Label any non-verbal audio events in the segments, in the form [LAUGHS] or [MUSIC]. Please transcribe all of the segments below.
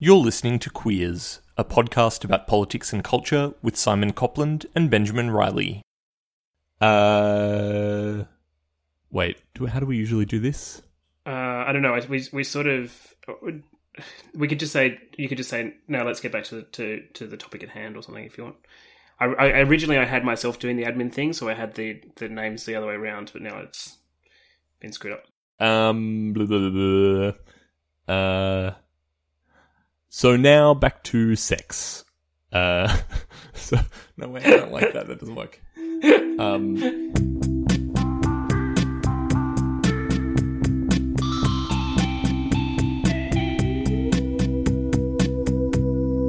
You're listening to Queers, a podcast about politics and culture with Simon Copland and Benjamin Riley. Uh, wait, do, how do we usually do this? Uh, I don't know. We we sort of we could just say you could just say no. Let's get back to the, to to the topic at hand or something if you want. I, I originally I had myself doing the admin thing, so I had the the names the other way around, but now it's been screwed up. Um, blah, blah, blah, blah. Uh, so now back to sex. Uh, [LAUGHS] so no way, I don't like that. That doesn't work. Um,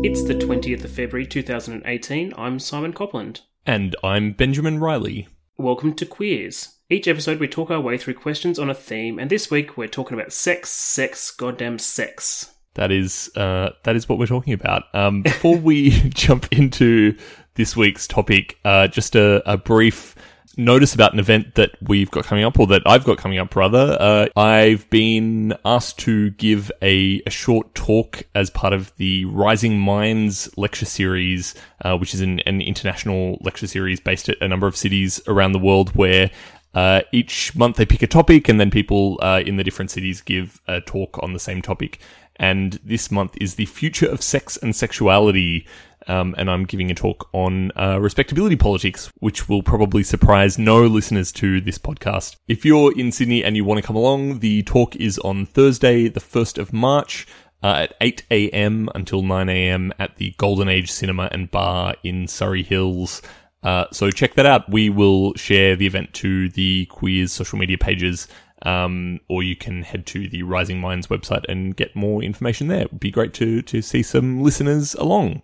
It's the 20th of February 2018. I'm Simon Copland. and I'm Benjamin Riley. Welcome to Queers. Each episode we talk our way through questions on a theme, and this week we're talking about sex, sex, goddamn sex. That is uh, that is what we're talking about. Um, [LAUGHS] before we [LAUGHS] jump into this week's topic, uh, just a, a brief notice about an event that we've got coming up, or that I've got coming up rather. Uh, I've been asked to give a, a short talk as part of the Rising Minds lecture series, uh, which is an, an international lecture series based at a number of cities around the world, where uh, each month they pick a topic, and then people uh, in the different cities give a talk on the same topic. And this month is the future of sex and sexuality. Um, and I'm giving a talk on uh, respectability politics, which will probably surprise no listeners to this podcast. If you're in Sydney and you want to come along, the talk is on Thursday, the 1st of March. Uh, at 8 a.m. until 9 a.m. at the Golden Age Cinema and Bar in Surry Hills. Uh, so check that out. We will share the event to the Queers social media pages, um, or you can head to the Rising Minds website and get more information there. It would be great to to see some listeners along.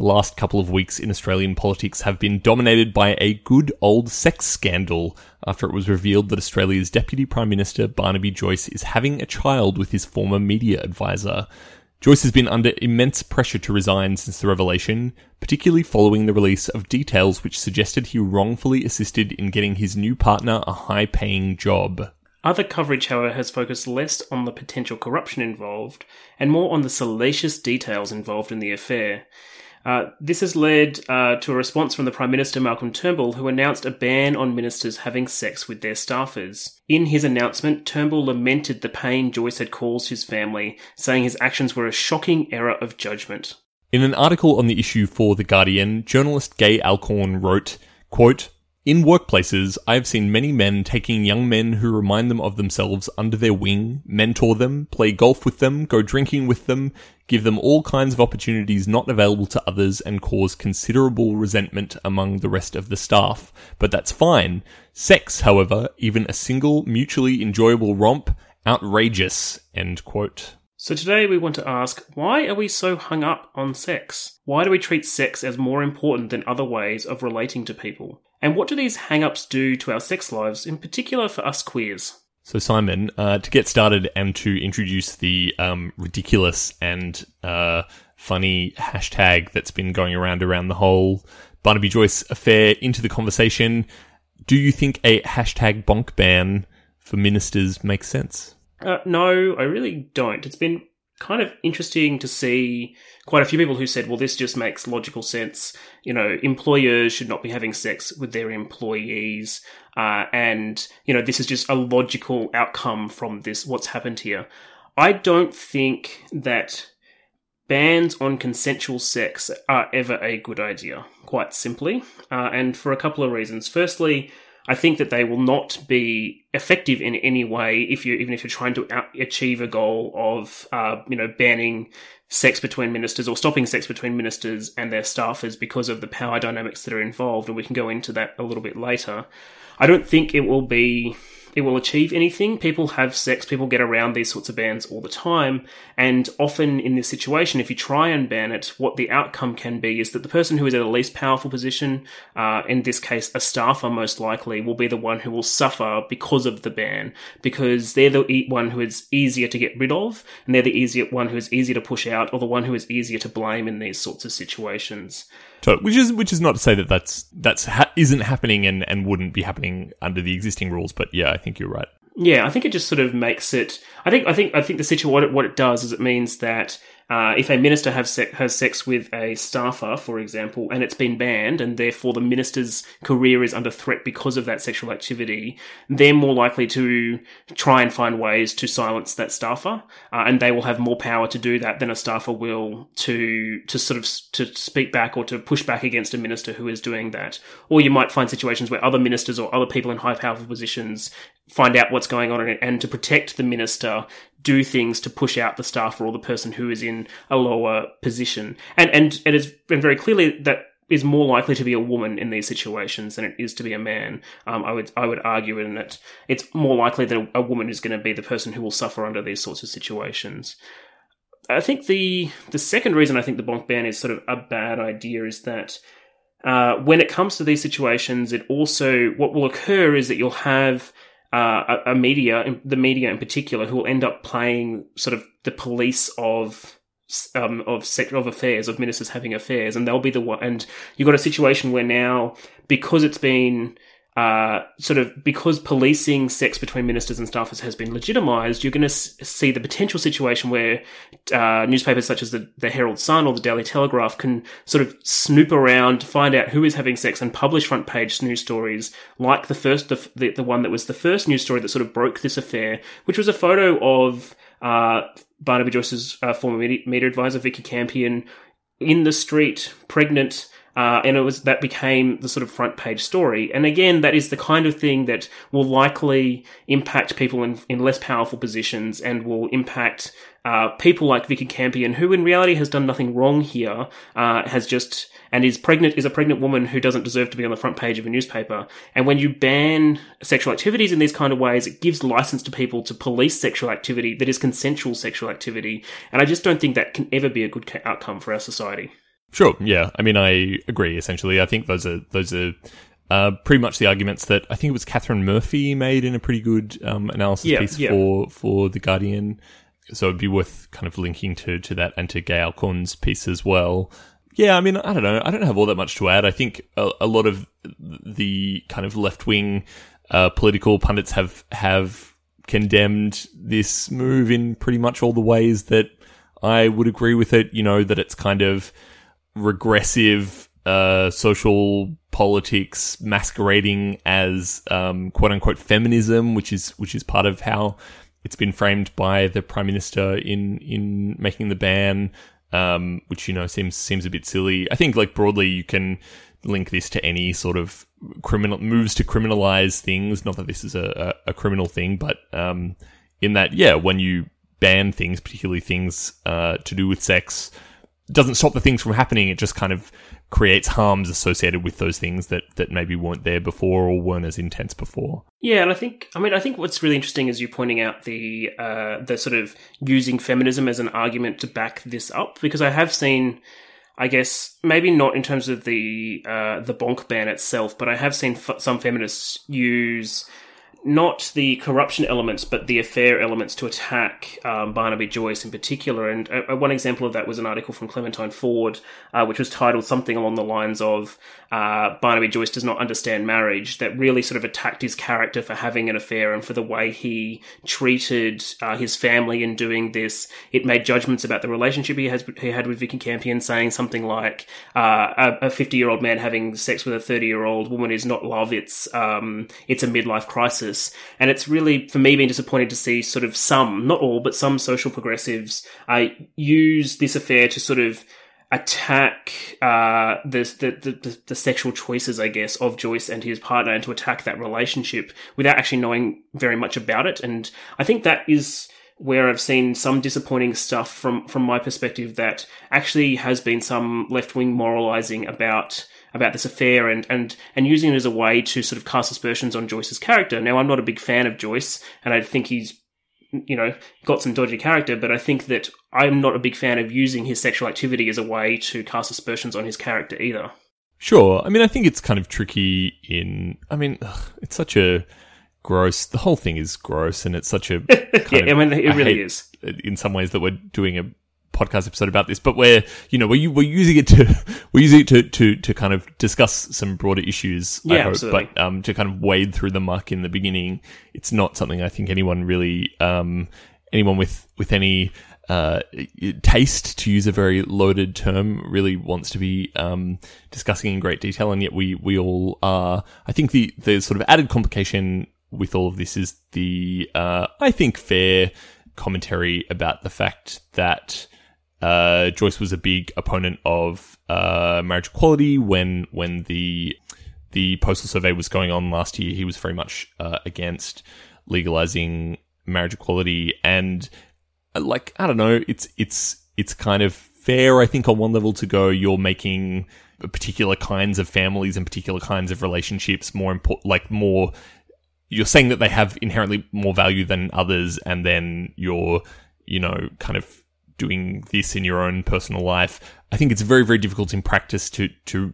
The last couple of weeks in Australian politics have been dominated by a good old sex scandal after it was revealed that Australia's Deputy Prime Minister Barnaby Joyce is having a child with his former media advisor. Joyce has been under immense pressure to resign since the revelation, particularly following the release of details which suggested he wrongfully assisted in getting his new partner a high paying job. Other coverage, however, has focused less on the potential corruption involved and more on the salacious details involved in the affair. Uh, this has led uh, to a response from the Prime Minister Malcolm Turnbull, who announced a ban on ministers having sex with their staffers. In his announcement, Turnbull lamented the pain Joyce had caused his family, saying his actions were a shocking error of judgment. In an article on the issue for The Guardian, journalist Gay Alcorn wrote, quote, in workplaces, I have seen many men taking young men who remind them of themselves under their wing, mentor them, play golf with them, go drinking with them, give them all kinds of opportunities not available to others, and cause considerable resentment among the rest of the staff. But that's fine. Sex, however, even a single mutually enjoyable romp, outrageous. End quote. So today we want to ask why are we so hung up on sex? Why do we treat sex as more important than other ways of relating to people? And what do these hang ups do to our sex lives, in particular for us queers? So, Simon, uh, to get started and to introduce the um, ridiculous and uh, funny hashtag that's been going around around the whole Barnaby Joyce affair into the conversation, do you think a hashtag bonk ban for ministers makes sense? Uh, no, I really don't. It's been kind of interesting to see quite a few people who said, well, this just makes logical sense. You know, employers should not be having sex with their employees. Uh, and, you know, this is just a logical outcome from this, what's happened here. I don't think that bans on consensual sex are ever a good idea, quite simply. Uh, and for a couple of reasons. Firstly, I think that they will not be effective in any way if you even if you're trying to achieve a goal of uh, you know banning sex between ministers or stopping sex between ministers and their staffers because of the power dynamics that are involved, and we can go into that a little bit later. I don't think it will be it will achieve anything. People have sex, people get around these sorts of bans all the time, and often in this situation, if you try and ban it, what the outcome can be is that the person who is at the least powerful position, uh, in this case a staffer most likely, will be the one who will suffer because of the ban, because they're the one who is easier to get rid of, and they're the easier one who is easier to push out, or the one who is easier to blame in these sorts of situations. So, which is which is not to say that that's that's ha- isn't happening and and wouldn't be happening under the existing rules, but yeah, I think you're right. Yeah, I think it just sort of makes it. I think I think I think the situation what it, what it does is it means that uh, if a minister have se- has sex with a staffer, for example, and it's been banned, and therefore the minister's career is under threat because of that sexual activity, they're more likely to try and find ways to silence that staffer, uh, and they will have more power to do that than a staffer will to to sort of to speak back or to push back against a minister who is doing that. Or you might find situations where other ministers or other people in high powerful positions find out what's going on and to protect the minister do things to push out the staff or the person who is in a lower position. And and it has been very clearly that is more likely to be a woman in these situations than it is to be a man. Um, I would I would argue in that it's more likely that a, a woman is going to be the person who will suffer under these sorts of situations. I think the the second reason I think the bonk ban is sort of a bad idea is that uh, when it comes to these situations, it also what will occur is that you'll have uh, a, media, the media in particular, who will end up playing sort of the police of um, of of affairs of ministers having affairs, and they'll be the one. And you've got a situation where now, because it's been uh, sort of because policing sex between ministers and staffers has been legitimised, you're going to s- see the potential situation where uh, newspapers such as the, the Herald Sun or the Daily Telegraph can sort of snoop around, to find out who is having sex, and publish front page news stories like the first, the, the, the one that was the first news story that sort of broke this affair, which was a photo of uh, Barnaby Joyce's uh, former media, media advisor Vikki Campion in the street, pregnant uh, and it was that became the sort of front page story. And again, that is the kind of thing that will likely impact people in, in less powerful positions and will impact uh, people like Vikki Campion, who in reality has done nothing wrong here, uh, has just and is pregnant is a pregnant woman who doesn't deserve to be on the front page of a newspaper. And when you ban sexual activities in these kind of ways, it gives license to people to police sexual activity that is consensual sexual activity. And I just don't think that can ever be a good outcome for our society. Sure. Yeah. I mean, I agree. Essentially, I think those are those are uh, pretty much the arguments that I think it was Katharine Murphy made in a pretty good um, analysis yeah, piece yeah. for for the Guardian. So it'd be worth kind of linking to to that and to Gay Alcorn's piece as well. Yeah, I mean, I don't know. I don't have all that much to add. I think a, a lot of the kind of left wing uh, political pundits have have condemned this move in pretty much all the ways that I would agree with it. You know that it's kind of regressive uh, social politics masquerading as um, quote unquote feminism, which is which is part of how it's been framed by the prime minister in in making the ban, um, which you know seems seems a bit silly. I think like broadly you can link this to any sort of criminal moves to criminalize things. Not that this is a, a, a criminal thing, but um, in that yeah, when you ban things, particularly things uh, to do with sex doesn't stop the things from happening. It just kind of creates harms associated with those things that that maybe weren't there before or weren't as intense before. Yeah, and I think I mean I think what's really interesting is you pointing out the uh, the sort of using feminism as an argument to back this up because I have seen. I guess maybe not in terms of the uh, the bonk ban itself, but I have seen f- some feminists use not the corruption elements, but the affair elements to attack um, Barnaby Joyce in particular. And uh, one example of that was an article from Clementine Ford, uh, which was titled something along the lines of uh, Barnaby Joyce does not understand marriage, that really sort of attacked his character for having an affair and for the way he treated uh, his family in doing this. It made judgments about the relationship he, has, he had with Vikki Campion, saying something like uh, a 50 year old man having sex with a 30 year old woman is not love, it's, um, it's a midlife crisis And it's really, for me, been disappointing to see sort of some, not all, but some social progressives uh, use this affair to sort of attack uh, the, the, the, the sexual choices, I guess, of Joyce and his partner, and to attack that relationship without actually knowing very much about it. And I think that is where I've seen some disappointing stuff from from my perspective. That actually has been some left wing moralizing about about this affair and, and, and using it as a way to sort of cast aspersions on Joyce's character. Now, I'm not a big fan of Joyce, and I think he's, you know, got some dodgy character, but I think that I'm not a big fan of using his sexual activity as a way to cast aspersions on his character either. Sure. I mean, I think it's kind of tricky in, I mean, ugh, it's such a gross, the whole thing is gross, and it's such a. [LAUGHS] yeah, of, I mean, it really is. In some ways, that we're doing a podcast episode about this, but we're you know we're we're using it to [LAUGHS] we're using it to to to kind of discuss some broader issues. Yeah, I hope, absolutely. but um, to kind of wade through the muck in the beginning, it's not something I think anyone really um anyone with with any uh, taste, to use a very loaded term, really wants to be um, discussing in great detail, and yet we we all are. I think the the sort of added complication with all of this is the uh, I think fair commentary about the fact that uh, Joyce was a big opponent of uh, marriage equality when when the the postal survey was going on last year. He was very much uh, against legalizing marriage equality and uh, like I don't know, it's it's it's kind of fair. I think on one level to go, you're making particular kinds of families and particular kinds of relationships more important, like more. You're saying that they have inherently more value than others, and then you're, you know, kind of doing this in your own personal life. I think it's very, very difficult in practice to to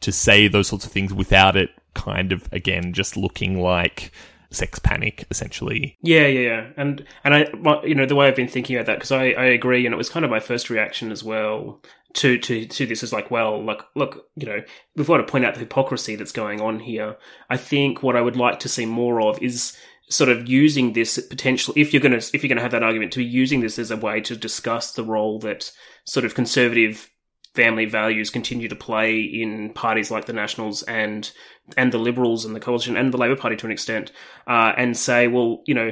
to say those sorts of things without it kind of again just looking like sex panic essentially Yeah, yeah, yeah, and and I, you know, the way I've been thinking about that because I, I agree, and it was kind of my first reaction as well to to to this is like, well, like, look, you know, we've got to point out the hypocrisy that's going on here. I think what I would like to see more of is sort of using this potential if you're going to if you're going to have that argument to be using this as a way to discuss the role that sort of conservative family values continue to play in parties like the Nationals and and the Liberals and the Coalition and the Labor Party to an extent, uh, and say, well, you know,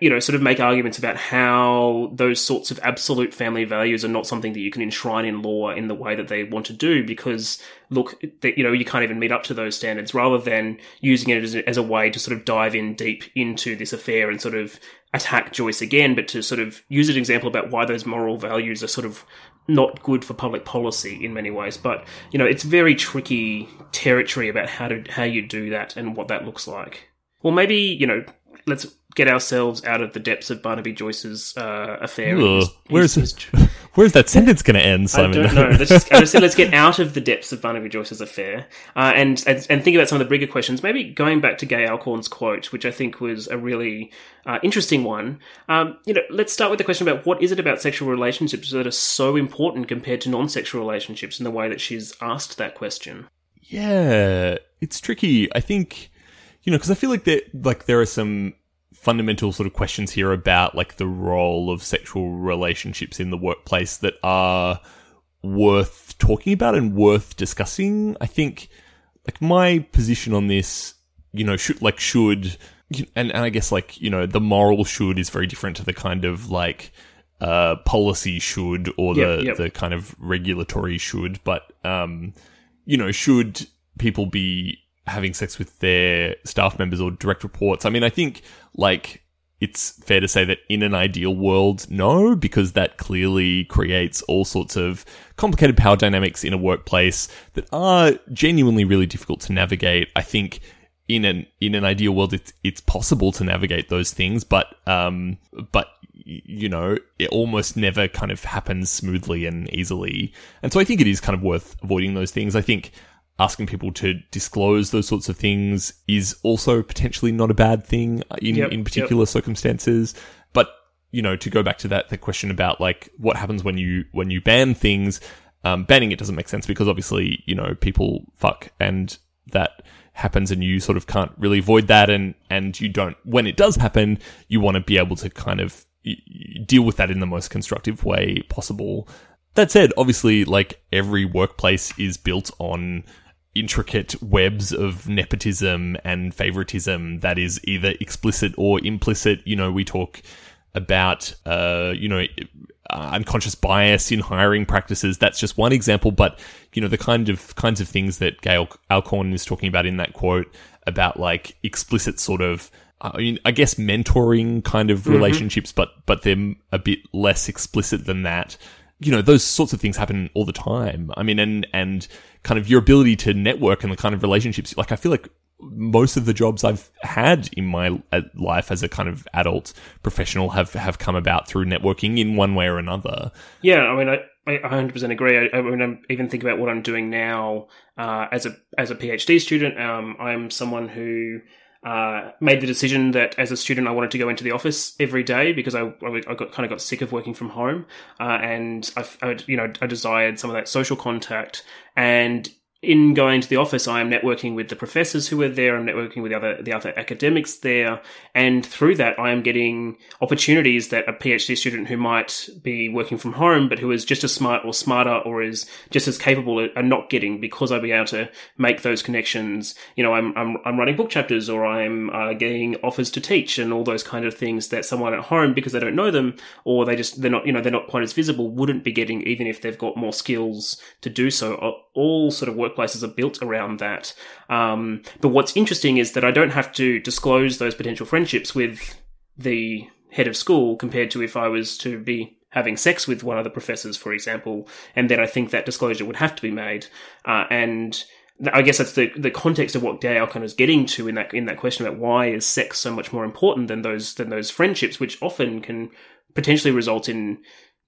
you know, sort of make arguments about how those sorts of absolute family values are not something that you can enshrine in law in the way that they want to do, because look, that you know, you can't even meet up to those standards. Rather than using it as a, as a way to sort of dive in deep into this affair and sort of attack Joyce again, but to sort of use an example about why those moral values are sort of not good for public policy in many ways. But you know, it's very tricky territory about how to how you do that and what that looks like. Well, maybe you know, let's get ourselves out of the depths of Barnaby Joyce's uh, affair. his- Where's his- [LAUGHS] Where's that sentence going to end, Simon? I don't know. Let's just, I just said let's get out of the depths of Barnaby Joyce's affair uh, and, and and think about some of the bigger questions. Maybe going back to Gay Alcorn's quote, which I think was a really uh, interesting one. Um, you know, let's start with the question about what is it about sexual relationships that are so important compared to non-sexual relationships, in the way that she's asked that question. Yeah, it's tricky. I think you know because I feel like there like there are some fundamental sort of questions here about like the role of sexual relationships in the workplace that are worth talking about and worth discussing. I think like my position on this, you know, should like should and, and I guess like, you know, the moral should is very different to the kind of like uh policy should or the Yep, yep. the kind of regulatory should, but um you know, should people be having sex with their staff members or direct reports? I mean, I think like it's fair to say that in an ideal world, no, because that clearly creates all sorts of complicated power dynamics in a workplace that are genuinely really difficult to navigate. I think in an in an ideal world, it's it's possible to navigate those things, but um, but you know, it almost never kind of happens smoothly and easily. And so I think it is kind of worth avoiding those things. I think asking people to disclose those sorts of things is also potentially not a bad thing in, Yep, in yep. particular circumstances. But, you know, to go back to that, the question about like what happens when you, when you ban things, um, banning it doesn't make sense because obviously, you know, people fuck and that happens and you sort of can't really avoid that. And, and you don't, when it does happen, you want to be able to kind of deal with that in the most constructive way possible. That said, obviously, like every workplace is built on intricate webs of nepotism and favoritism that is either explicit or implicit. You know, we talk about, uh, you know, uh, unconscious bias in hiring practices. That's just one example, but you know, the kind of kinds of things that Gay Alcorn is talking about in that quote about like explicit sort of I mean, I guess mentoring kind of relationships, but but they're a bit less explicit than that. You know, those sorts of things happen all the time. I mean, and and kind of your ability to network and the kind of relationships. Like, I feel like most of the jobs I've had in my uh, life as a kind of adult professional have have come about through networking in one way or another. Yeah, I mean, I, I 100% agree. I, I mean, I'm even think about what I'm doing now uh, as a as a PhD student. Um, I'm someone who uh, made the decision that as a student I wanted to go into the office every day because I, I got kind of got sick of working from home, uh, and I, I, you know I desired some of that social contact. And in going to the office, I am networking with the professors who are there. I'm networking with the other the other academics there, and through that, I am getting opportunities that a PhD student who might be working from home, but who is just as smart or smarter or is just as capable, are not getting because I'll be able to make those connections. You know, I'm I'm, I'm writing book chapters, or I'm uh, getting offers to teach, and all those kind of things that someone at home, because they don't know them, or they just they're not you know they're not quite as visible, wouldn't be getting even if they've got more skills to do so. All sort of workplaces are built around that. Um, but what's interesting is that I don't have to disclose those potential friendships with the head of school compared to if I was to be having sex with one of the professors, for example, and then I think that disclosure would have to be made. Uh, and I guess that's the the context of what kind of is getting to in that in that question about why is sex so much more important than those than those friendships, which often can potentially result in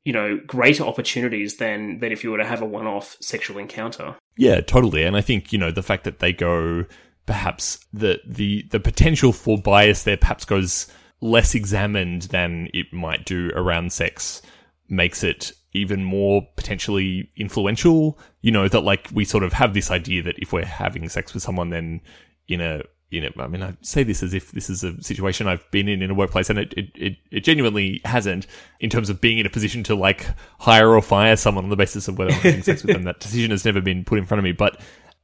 you know greater opportunities than than if you were to have a one-off sexual encounter. Yeah, totally. And I think you know the fact that they go perhaps the the the potential for bias there perhaps goes less examined than it might do around sex makes it even more potentially influential. You know that like we sort of have this idea that if we're having sex with someone, then in a you know, I mean, I say this as if this is a situation I've been in in a workplace, and it, it, it, it, genuinely hasn't in terms of being in a position to like hire or fire someone on the basis of whether I'm having sex with them. That decision has never been put in front of me, but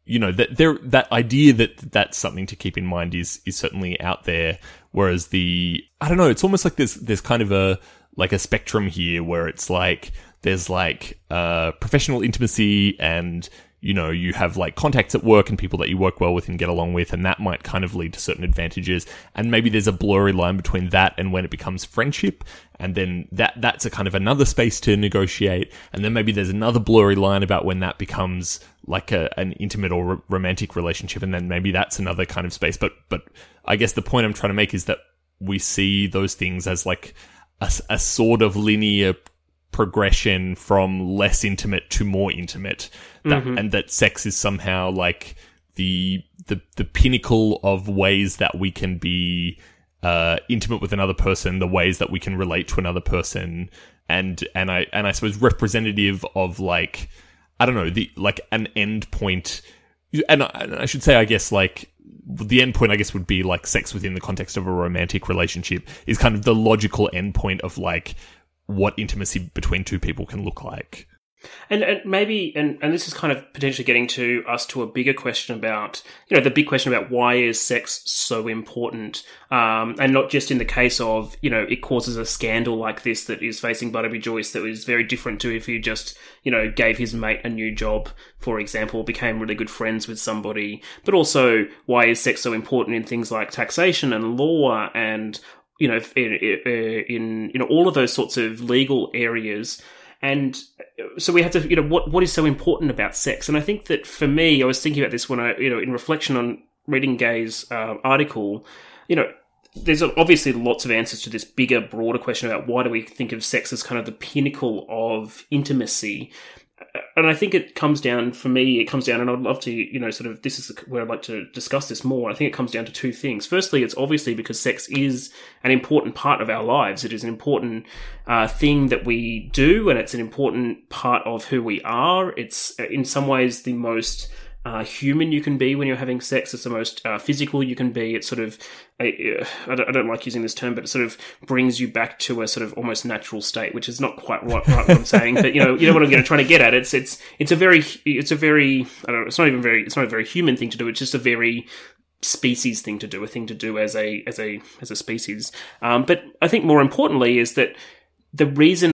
you know that there that idea that that's something to keep in mind is is certainly out there. Whereas the I don't know, it's almost like there's there's kind of a like a spectrum here where it's like there's like uh, professional intimacy and you know, you have like contacts at work and people that you work well with and get along with, and that might kind of lead to certain advantages. And maybe there's a blurry line between that and when it becomes friendship, and then that that's a kind of another space to negotiate. And then maybe there's another blurry line about when that becomes like a, an intimate or r- romantic relationship, and then maybe that's another kind of space. But but I guess the point I'm trying to make is that we see those things as like a, a sort of linear progression from less intimate to more intimate. That, mm-hmm. and that sex is somehow like the the the pinnacle of ways that we can be uh, intimate with another person, the ways that we can relate to another person, and and I and I suppose representative of like I don't know the like an end point, and I, and I should say I guess like the end point I guess would be like sex within the context of a romantic relationship is kind of the logical end point of like what intimacy between two people can look like. And, and maybe, and, and this is kind of potentially getting to us to a bigger question about, you know, the big question about why is sex so important? Um, and not just in the case of, you know, it causes a scandal like this that is facing Barnaby Joyce that is very different to if he just, you know, gave his mate a new job, for example, became really good friends with somebody. But also, why is sex so important in things like taxation and law and you know, in, in you know all of those sorts of legal areas. And so we have to, you know, what what is so important about sex? And I think that for me, I was thinking about this when I, you know, in reflection on reading Gay's uh, article, you know, there's obviously lots of answers to this bigger, broader question about why do we think of sex as kind of the pinnacle of intimacy and I think it comes down for me. It comes down, and I'd love to, you know, sort of. This is where I'd like to discuss this more. I think it comes down to two things. Firstly, it's obviously because sex is an important part of our lives. It is an important uh, thing that we do, and it's an important part of who we are. It's uh, in some ways the most uh, human you can be when you're having sex. It's the most uh, physical you can be. It's sort of, uh, I don't, I don't, like using this term, but it sort of brings you back to a sort of almost natural state, which is not quite right, right what I'm saying. But you know, you know what I'm going to try to get at. It's it's it's a very it's a very I don't know. It's not even very it's not a very human thing to do. It's just a very species thing to do, a thing to do as a as a as a species. Um, but I think more importantly is that the reason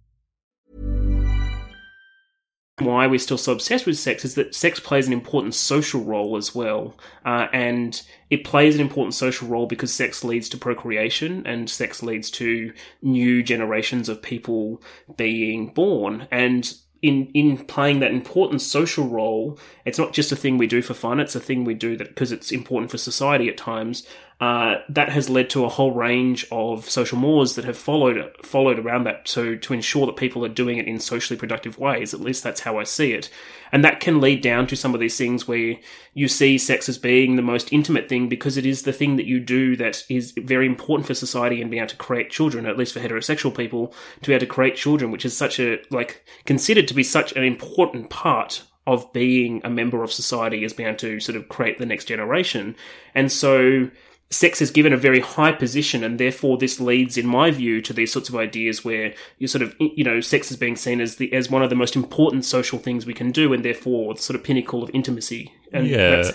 Why we're still so obsessed with sex is that sex plays an important social role as well. Uh, and it plays an important social role because sex leads to procreation and sex leads to new generations of people being born. And in in playing that important social role, it's not just a thing we do for fun. It's a thing we do that because it's important for society at times. Uh, that has led to a whole range of social mores that have followed followed around that to to ensure that people are doing it in socially productive ways. At least that's how I see it, and that can lead down to some of these things where you see sex as being the most intimate thing because it is the thing that you do that is very important for society and being able to create children. At least for heterosexual people to be able to create children, which is such a like considered to be such an important part of being a member of society as being able to sort of create the next generation, and so sex is given a very high position, and therefore this leads, in my view, to these sorts of ideas where you sort of, you know, sex is being seen as the as one of the most important social things we can do, and therefore the sort of pinnacle of intimacy. And yeah.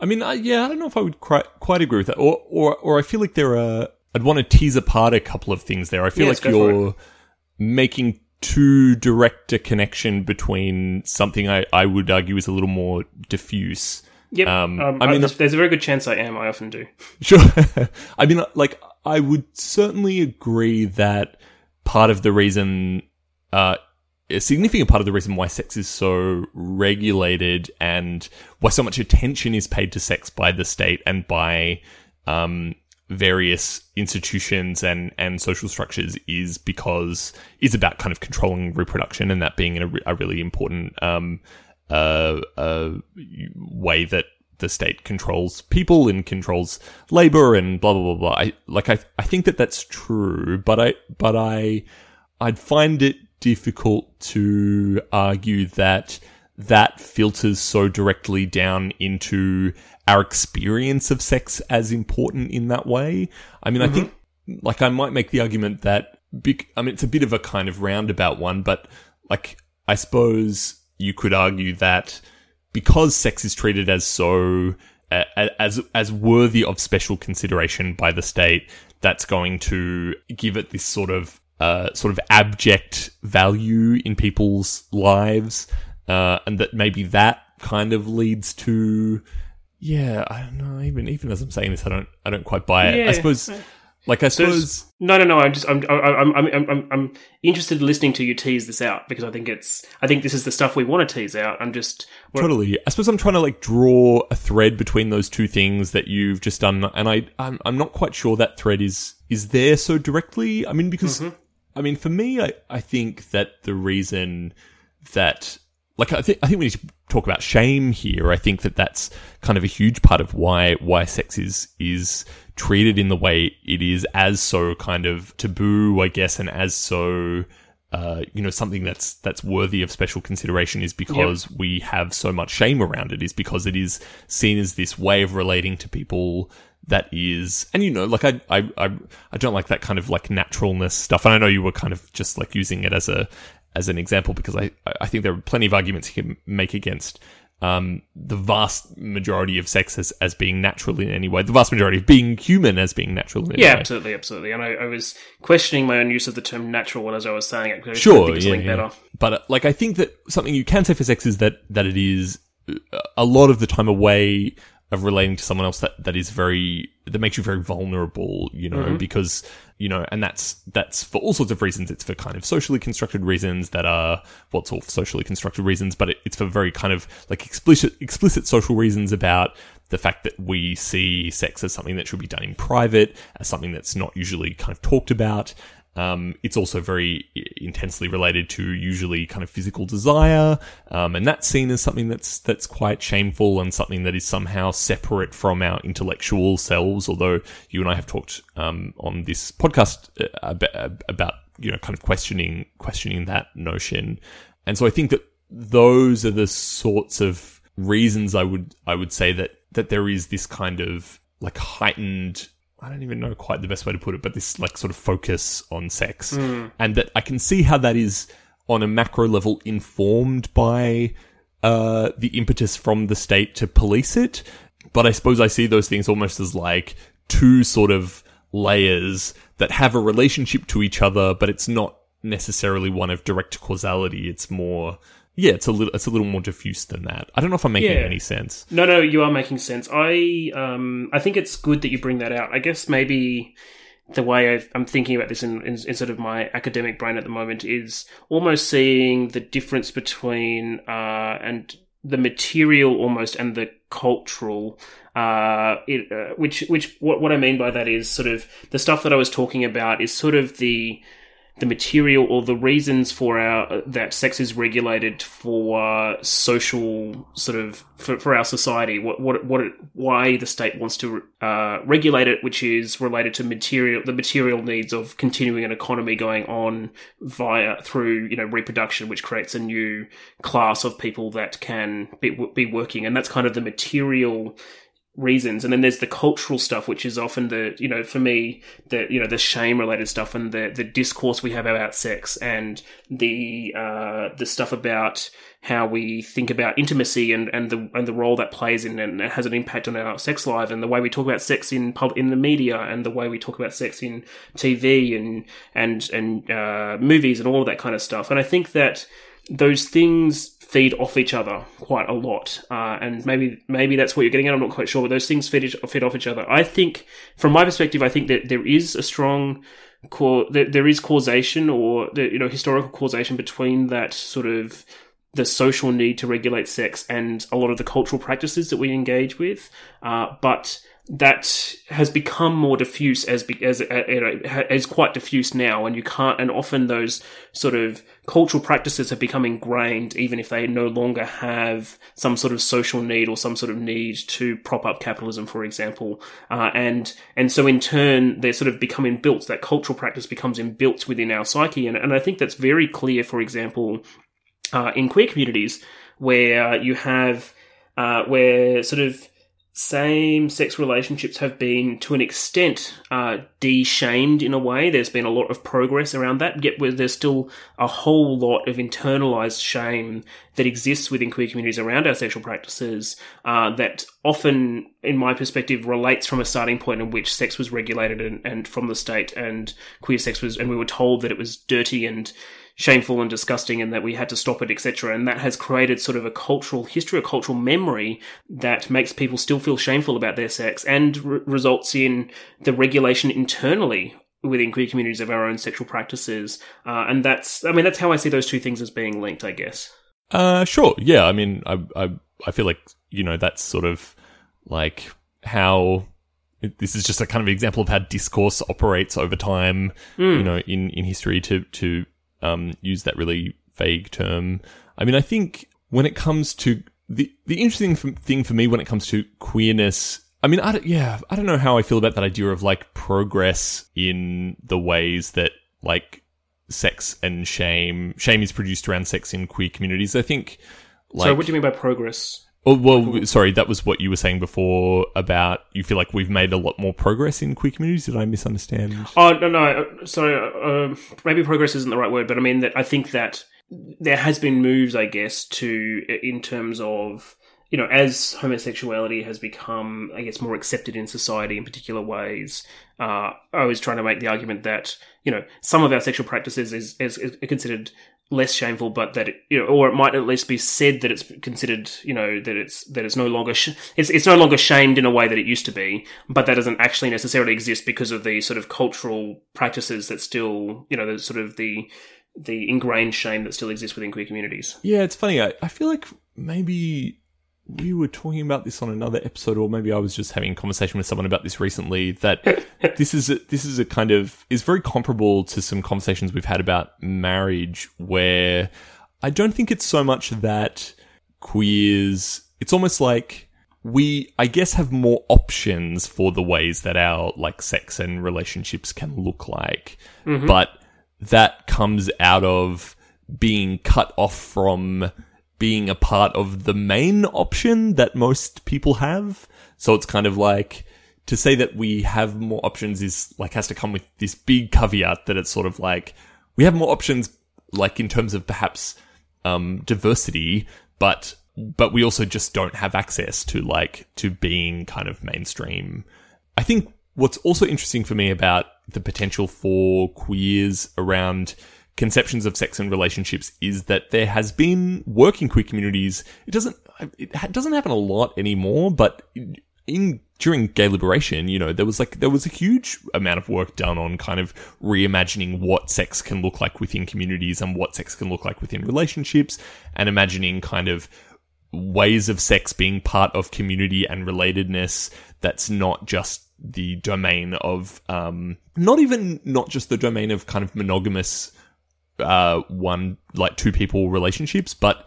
I mean, I, yeah, I don't know if I would quite, quite agree with that, or, or, or I feel like there are. I'd want to tease apart a couple of things there. I feel like you're making too direct a connection between something I, I would argue is a little more diffuse. Yep. Um, Um, I mean- there's, there's a very good chance I am. I often do. Sure. [LAUGHS] I mean, like, I would certainly agree that part of the reason, uh, a significant part of the reason why sex is so regulated and why so much attention is paid to sex by the state and by, um, various institutions and, and social structures is because is about kind of controlling reproduction and that being a, re- a really important um, uh, uh, way that the state controls people and controls labor and blah blah blah blah. I like I I think that that's true, but I but I I'd find it difficult to argue that that filters so directly down into our experience of sex as important in that way. I mean, I think like I might make the argument that bec- I mean it's a bit of a kind of roundabout one, but like I suppose you could argue that because sex is treated as so uh, as as worthy of special consideration by the state, that's going to give it this sort of uh, sort of abject value in people's lives, uh, and that maybe that kind of leads to yeah, I don't know. Even even as I'm saying this, I don't I don't quite buy it. I Yeah. suppose [LAUGHS] like I suppose no, no, no. I'm just I'm I'm I'm I'm I'm, I'm interested in listening to you tease this out because I think it's I think this is the stuff we want to tease out. I'm just Totally. I suppose I'm trying to like draw a thread between those two things that you've just done, and I I'm, I'm not quite sure that thread is is there so directly. I mean, because mm-hmm. I mean, for me, I I think that the reason that like I think I think we need to talk about shame here. I think that that's kind of a huge part of why why sex is is treated in the way it is as so kind of taboo, I guess, and as so uh, you know something that's that's worthy of special consideration is because we have so much shame around it. Is because it is seen as this way of relating to people that is, and you know, like I I I, I don't like that kind of like naturalness stuff. And I know you were kind of just like using it as a as an example because I I think there are plenty of arguments you can make against um, the vast majority of sex as, as being natural in any way, the vast majority of being human as being natural in any yeah, way. absolutely, absolutely. And I, I was questioning my own use of the term natural as I was saying it. because Sure, yeah, yeah. better. But uh, like, I think that something you can say for sex is that that it is a lot of the time a way of relating to someone else that that is very that makes you very vulnerable. You know, mm-hmm. because you know, and that's that's for all sorts of reasons. It's for kind of socially constructed reasons that are what's all socially constructed reasons, but it, it's for very kind of like explicit explicit social reasons about the fact that we see sex as something that should be done in private, as something that's not usually kind of talked about. Um, it's also very intensely related to usually kind of physical desire, um, and that's seen as something that's that's quite shameful and something that is somehow separate from our intellectual selves. Although you and I have talked um, on this podcast uh, about, about you know kind of questioning questioning that notion, and so I think that those are the sorts of reasons I would I would say that that there is this kind of like heightened I don't even know quite the best way to put it, but this like sort of focus on sex, and that I can see how that is on a macro level informed by uh, the impetus from the state to police it. But I suppose I see those things almost as like two sort of layers that have a relationship to each other, but it's not necessarily one of direct causality. It's more, yeah, it's a little it's a little more diffuse than that. I don't know if I'm making Yeah. any sense. No, no, you are making sense. I um, I think it's good that you bring that out. I guess maybe the way I've, I'm thinking about this in, in, in sort of my academic brain at the moment is almost seeing the difference between uh, and the material almost and the cultural. Uh, it, uh, which which what what I mean by that is sort of the stuff that I was talking about is sort of the the material or the reasons for our that sex is regulated for social sort of for, for our society. What what what it, why the state wants to uh, regulate it which is related to material the material needs of continuing an economy going on via through you know reproduction which creates a new class of people that can be, be working. And that's kind of the material reasons. And then there's the cultural stuff which is often the you know for me the you know the shame related stuff and the the discourse we have about sex and the uh the stuff about how we think about intimacy and and the and the role that plays in and has an impact on our sex life and the way we talk about sex in pub in the media and the way we talk about sex in TV and and and uh movies and all that kind of stuff. And I think that those things feed off each other quite a lot, uh, and maybe maybe that's what you're getting at. I'm not quite sure, but those things feed each, feed off each other. I think, from my perspective, I think that there is a strong core, there, is causation or the, you know historical causation between that sort of the social need to regulate sex and a lot of the cultural practices that we engage with, uh, but that has become more diffuse as as uh, you know is quite diffuse now, and you can't. And often those sort of cultural practices have become ingrained, even if they no longer have some sort of social need or some sort of need to prop up capitalism, for example. Uh, and and so in turn, they're sort of become inbuilt. That cultural practice becomes inbuilt within our psyche, and and I think that's very clear. For example, uh, in queer communities where you have uh, where sort of same sex relationships have been to an extent uh, de-shamed in a way. There's been a lot of progress around that, yet there's still a whole lot of internalized shame that exists within queer communities around our sexual practices uh, that often, in my perspective, relates from a starting point in which sex was regulated and, and from the state and queer sex was, and we were told that it was dirty and shameful and disgusting and that we had to stop it, etc. And that has created sort of a cultural history, a cultural memory that makes people still feel shameful about their sex and re- results in the regulation internally within queer communities of our own sexual practices. Uh, and that's, I mean, that's how I see those two things as being linked, I guess. Uh, sure. Yeah. I mean, I, I, I feel like you know that's sort of like how this is just a kind of example of how discourse operates over time. You know, in in history to to um, use that really vague term. I mean, I think when it comes to the the interesting thing for me when it comes to queerness. I mean, I don't, yeah, I don't know how I feel about that idea of like progress in the ways that like sex and shame shame is produced around sex in queer communities. I think like so what do you mean by progress? Oh, well, sorry, that was what you were saying before about you feel like we've made a lot more progress in queer communities. Did I misunderstand? Oh no, no. uh, Sorry, uh, maybe progress isn't the right word, but I mean that I think that there has been moves, I guess, to in terms of you know as homosexuality has become, I guess, more accepted in society in particular ways. Uh, I was trying to make the argument that you know some of our sexual practices is is, is considered less shameful, but that it, you know, or it might at least be said that it's considered, you know, that it's that it's no longer sh- it's it's no longer shamed in a way that it used to be, but that doesn't actually necessarily exist because of the sort of cultural practices that still, you know, the sort of the the ingrained shame that still exists within queer communities. Yeah, it's funny. I, I feel like maybe we were talking about this on another episode, or maybe I was just having a conversation with someone about this recently. That [LAUGHS] this is a, this is a kind of is very comparable to some conversations we've had about marriage, where I don't think it's so much that queers. It's almost like we, I guess, have more options for the ways that our like sex and relationships can look like, mm-hmm. but that comes out of being cut off from being a part of the main option that most people have. So it's kind of like to say that we have more options is like has to come with this big caveat that it's sort of like we have more options like in terms of perhaps um diversity, but but we also just don't have access to like to being kind of mainstream. I think what's also interesting for me about the potential for queers around conceptions of sex and relationships is that there has been work in queer communities. It doesn't it doesn't happen a lot anymore, but in during gay liberation, you know, there was like there was a huge amount of work done on kind of reimagining what sex can look like within communities and what sex can look like within relationships, and imagining kind of ways of sex being part of community and relatedness that's not just the domain of um not even not just the domain of kind of monogamous uh one like two people relationships but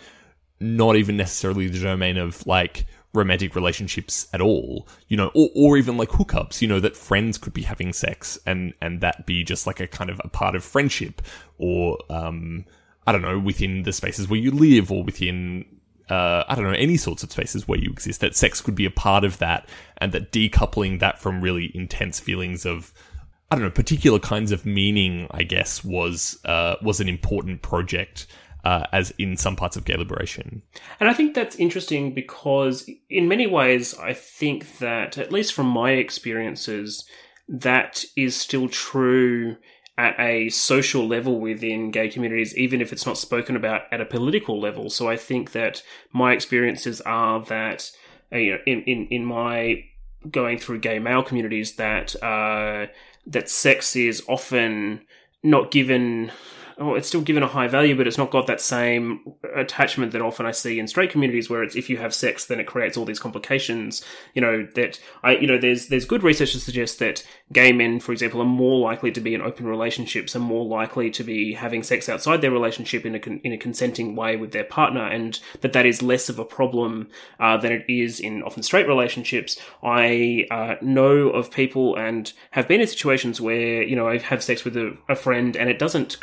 not even necessarily the domain of like romantic relationships at all, you know, or, or even like hookups, you know, that friends could be having sex and, and that be just like a kind of a part of friendship or, um, I don't know, within the spaces where you live or within, uh, I don't know, any sorts of spaces where you exist, that sex could be a part of that and that decoupling that from really intense feelings of, I don't know, particular kinds of meaning, I guess, was, uh, was an important project uh, as in some parts of gay liberation. And I think that's interesting because, in many ways, I think that, at least from my experiences, that is still true at a social level within gay communities, even if it's not spoken about at a political level. So I think that my experiences are that, uh, you know, in, in, in my going through gay male communities, that uh, that sex is often not given oh, it's still given a high value, but it's not got that same attachment that often I see in straight communities, where it's if you have sex, then it creates all these complications. You know that I, you know, there's there's good research to suggest that gay men, for example, are more likely to be in open relationships, are more likely to be having sex outside their relationship in a con- in a consenting way with their partner, and that that is less of a problem uh, than it is in often straight relationships. I uh, know of people and have been in situations where you know I have sex with a, a friend and it doesn't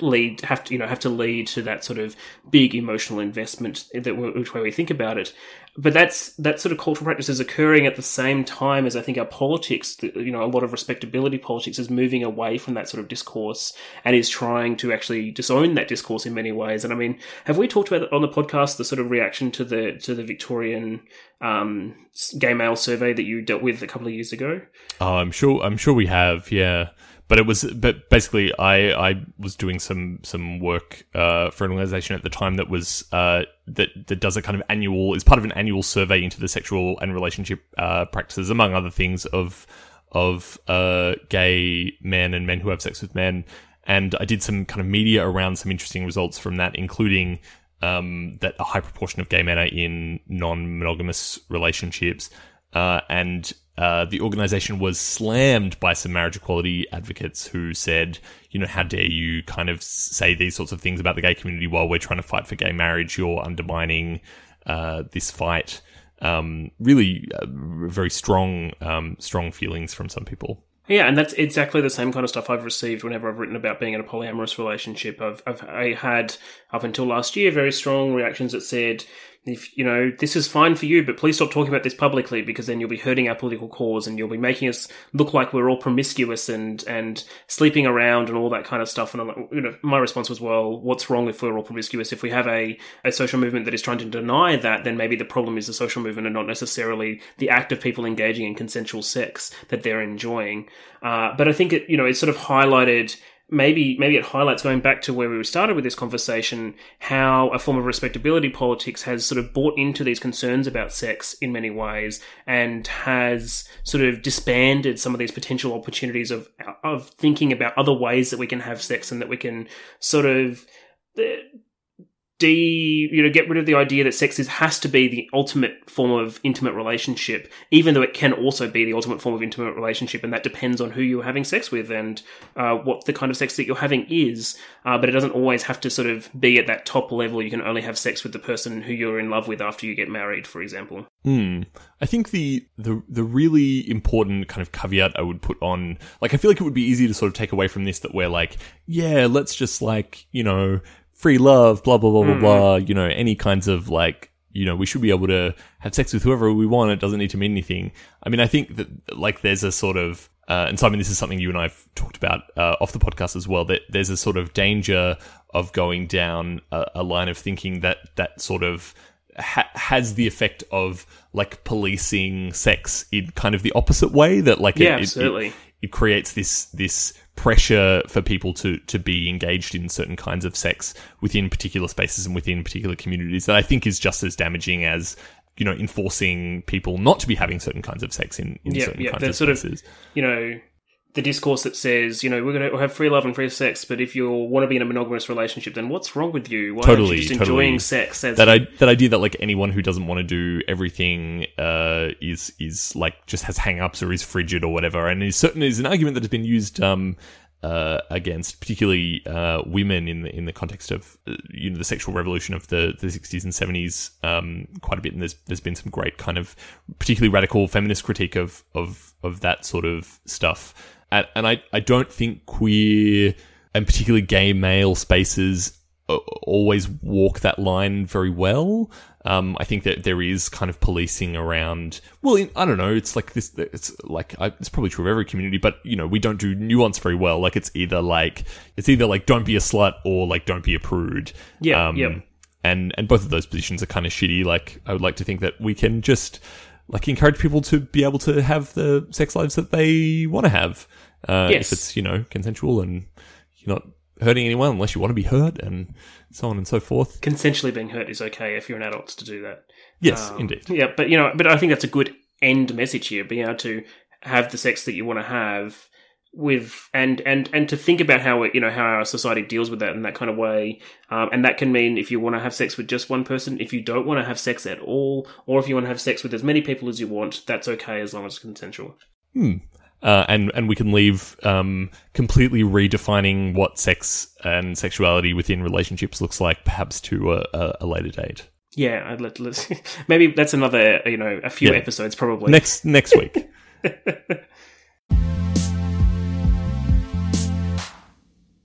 lead have to you know have to lead to that sort of big emotional investment that which way we think about it but that's that sort of cultural practice is occurring at the same time as I think our politics you know a lot of respectability politics is moving away from that sort of discourse and is trying to actually disown that discourse in many ways. And I mean have we talked about on the podcast the sort of reaction to the to the Victorian um, gay male survey that you dealt with a couple of years ago? Oh, I'm sure I'm sure we have yeah. But it was but basically I I was doing some some work uh, for an organization at the time that was uh, that that does a kind of annual is part of an annual survey into the sexual and relationship uh, practices among other things of of uh, gay men and men who have sex with men. And I did some kind of media around some interesting results from that including um, that a high proportion of gay men are in non-monogamous relationships. Uh, and uh, the organization was slammed by some marriage equality advocates who said, you know, how dare you kind of say these sorts of things about the gay community while we're trying to fight for gay marriage? You're undermining uh, this fight. Um, really, uh, very strong, um, strong feelings from some people. Yeah, and that's exactly the same kind of stuff I've received whenever I've written about being in a polyamorous relationship. I've, I've I had up until last year very strong reactions that said, if you know this is fine for you, but please stop talking about this publicly because then you'll be hurting our political cause and you'll be making us look like we're all promiscuous and and sleeping around and all that kind of stuff. And I'm like, you know, my response was, well, what's wrong if we're all promiscuous? If we have a a social movement that is trying to deny that, then maybe the problem is the social movement and not necessarily the act of people engaging in consensual sex that they're enjoying. Uh, but I think it, you know, it sort of highlighted maybe maybe it highlights going back to where we started with this conversation how a form of respectability politics has sort of bought into these concerns about sex in many ways and has sort of disbanded some of these potential opportunities of of thinking about other ways that we can have sex and that we can sort of de you know get rid of the idea that sex is has to be the ultimate form of intimate relationship even though it can also be the ultimate form of intimate relationship and that depends on who you're having sex with and uh, what the kind of sex that you're having is. Uh, but it doesn't always have to sort of be at that top level. You can only have sex with the person who you're in love with after you get married for example. Hmm. I think the, the the really important kind of caveat I would put on, like, I feel like it would be easy to sort of take away from this that we're like, yeah, let's just like, you know, free love, blah, blah, blah, blah, mm. blah, you know, any kinds of like, you know, we should be able to have sex with whoever we want. It doesn't need to mean anything. I mean, I think that like there's a sort of, uh, and Simon, this is something you and I've talked about uh, off the podcast as well. That there's a sort of danger of going down a, a line of thinking that that sort of ha- has the effect of like policing sex in kind of the opposite way. That like yeah, it, absolutely. It, it creates this this pressure for people to to be engaged in certain kinds of sex within particular spaces and within particular communities that I think is just as damaging as you know enforcing people not to be having certain kinds of sex in, in Yeah, certain yeah, kinds of sort of- spaces. you know, the discourse that says, you know, we're going to have free love and free sex, but if you want to be in a monogamous relationship, then what's wrong with you? Why aren't Totally, you just totally. enjoying sex? As that I that idea that like anyone who doesn't want to do everything uh, is is like just has hang-ups or is frigid or whatever, and is certain is an argument that has been used um, uh, against particularly uh, women in the in the context of uh, you know the sexual revolution of the the sixties and seventies um, quite a bit, and there's there's been some great kind of particularly radical feminist critique of of of that sort of stuff, and, and I I don't think queer and particularly gay male spaces always walk that line very well. Um, I think that there is kind of policing around. Well, in, I don't know. It's like this. It's like I, it's probably true of every community, but you know, we don't do nuance very well. Like it's either like it's either like don't be a slut or like don't be a prude. Yeah, Um, yeah. And and both of those positions are kind of shitty. Like I would like to think that we can just like encourage people to be able to have the sex lives that they want to have. Uh, Yes. If it's you know consensual and you're not hurting anyone unless you want to be hurt and so on and so forth. consensually being hurt is okay if you're an adult to do that. Yes, Um, indeed. Yeah, but you know, but I think that's a good end message here, being able to have the sex that you want to have with and and and to think about how it, you know how our society deals with that in that kind of way um, and that can mean if you want to have sex with just one person if you don't want to have sex at all or if you want to have sex with as many people as you want that's okay as long as it's consensual Uh, and and we can leave um, completely redefining what sex and sexuality within relationships looks like, perhaps to a, a, later date. yeah I'd let, let's [LAUGHS] maybe that's another you know a few Yeah. episodes probably Next next week. [LAUGHS]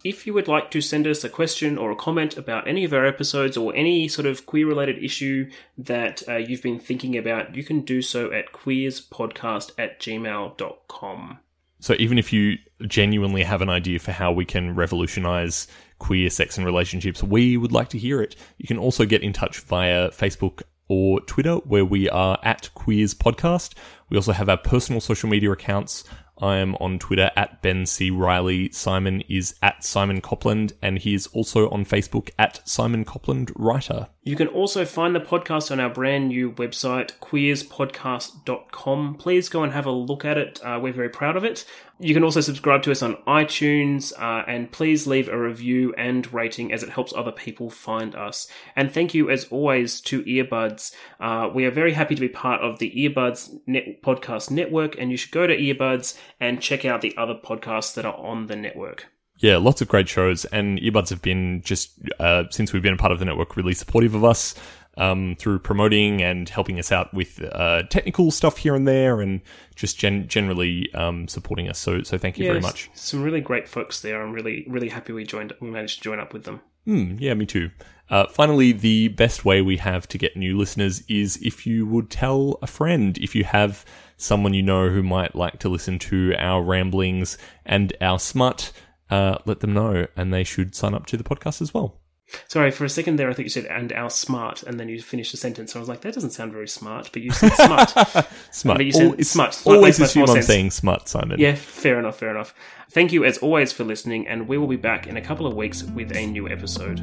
If you would like to send us a question or a comment about any of our episodes or any sort of queer related issue that uh, you've been thinking about, you can do so at queerspodcast at gmail.com. So even if you genuinely have an idea for how we can revolutionize queer sex and relationships, we would like to hear it. You can also get in touch via Facebook or Twitter, where we are at Queers Podcast. We also have our personal social media accounts. I am on Twitter at Ben C. Riley. Simon is at Simon Copland, and he is also on Facebook at Simon Copland Writer. You can also find the podcast on our brand new website, queerspodcast.com. Please go and have a look at it. Uh, we're very proud of it. You can also subscribe to us on iTunes uh, and please leave a review and rating as it helps other people find us. And thank you, as always, to Earbuds. Uh, we are very happy to be part of the Earbuds net- podcast network, and you should go to Earbuds and check out the other podcasts that are on the network. Yeah, lots of great shows, and Earbuds have been just uh, since we've been a part of the network, really supportive of us um, through promoting and helping us out with uh, technical stuff here and there, and just gen- generally um, supporting us. So, so thank you very much. Some really great folks there. I'm really, really happy we joined. We managed to join up with them. Hmm, yeah, me too. Uh, finally, the best way we have to get new listeners is if you would tell a friend. If you have someone you know who might like to listen to our ramblings and our smut, uh, let them know, and they should sign up to the podcast as well. Sorry, for a second there, I think you said "and our smart," and then you finished the sentence. I was like, "That doesn't sound very smart," but you said [LAUGHS] "smart." smart. But you said smut. Smut Always assume I'm saying smart, Simon. yeah, fair enough, fair enough. Thank you as always for listening, and we will be back in a couple of weeks with a new episode.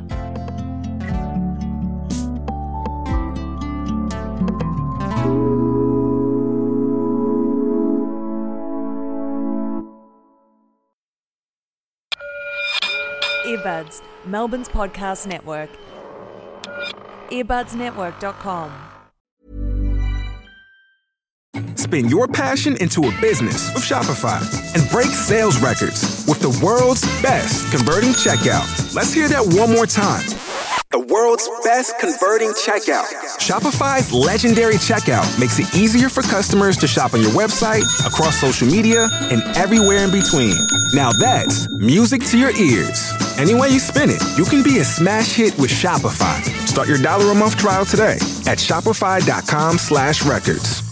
Earbuds, Melbourne's podcast network. Earbudsnetwork.com. Spin your passion into a business with Shopify and break sales records with the world's best converting checkout. Let's hear that one more time. The world's best converting checkout. Shopify's legendary checkout makes it easier for customers to shop on your website, across social media, and everywhere in between. Now that's music to your ears. Any way you spin it, you can be a smash hit with Shopify. Start your dollar a month trial today at shopify.com slash records.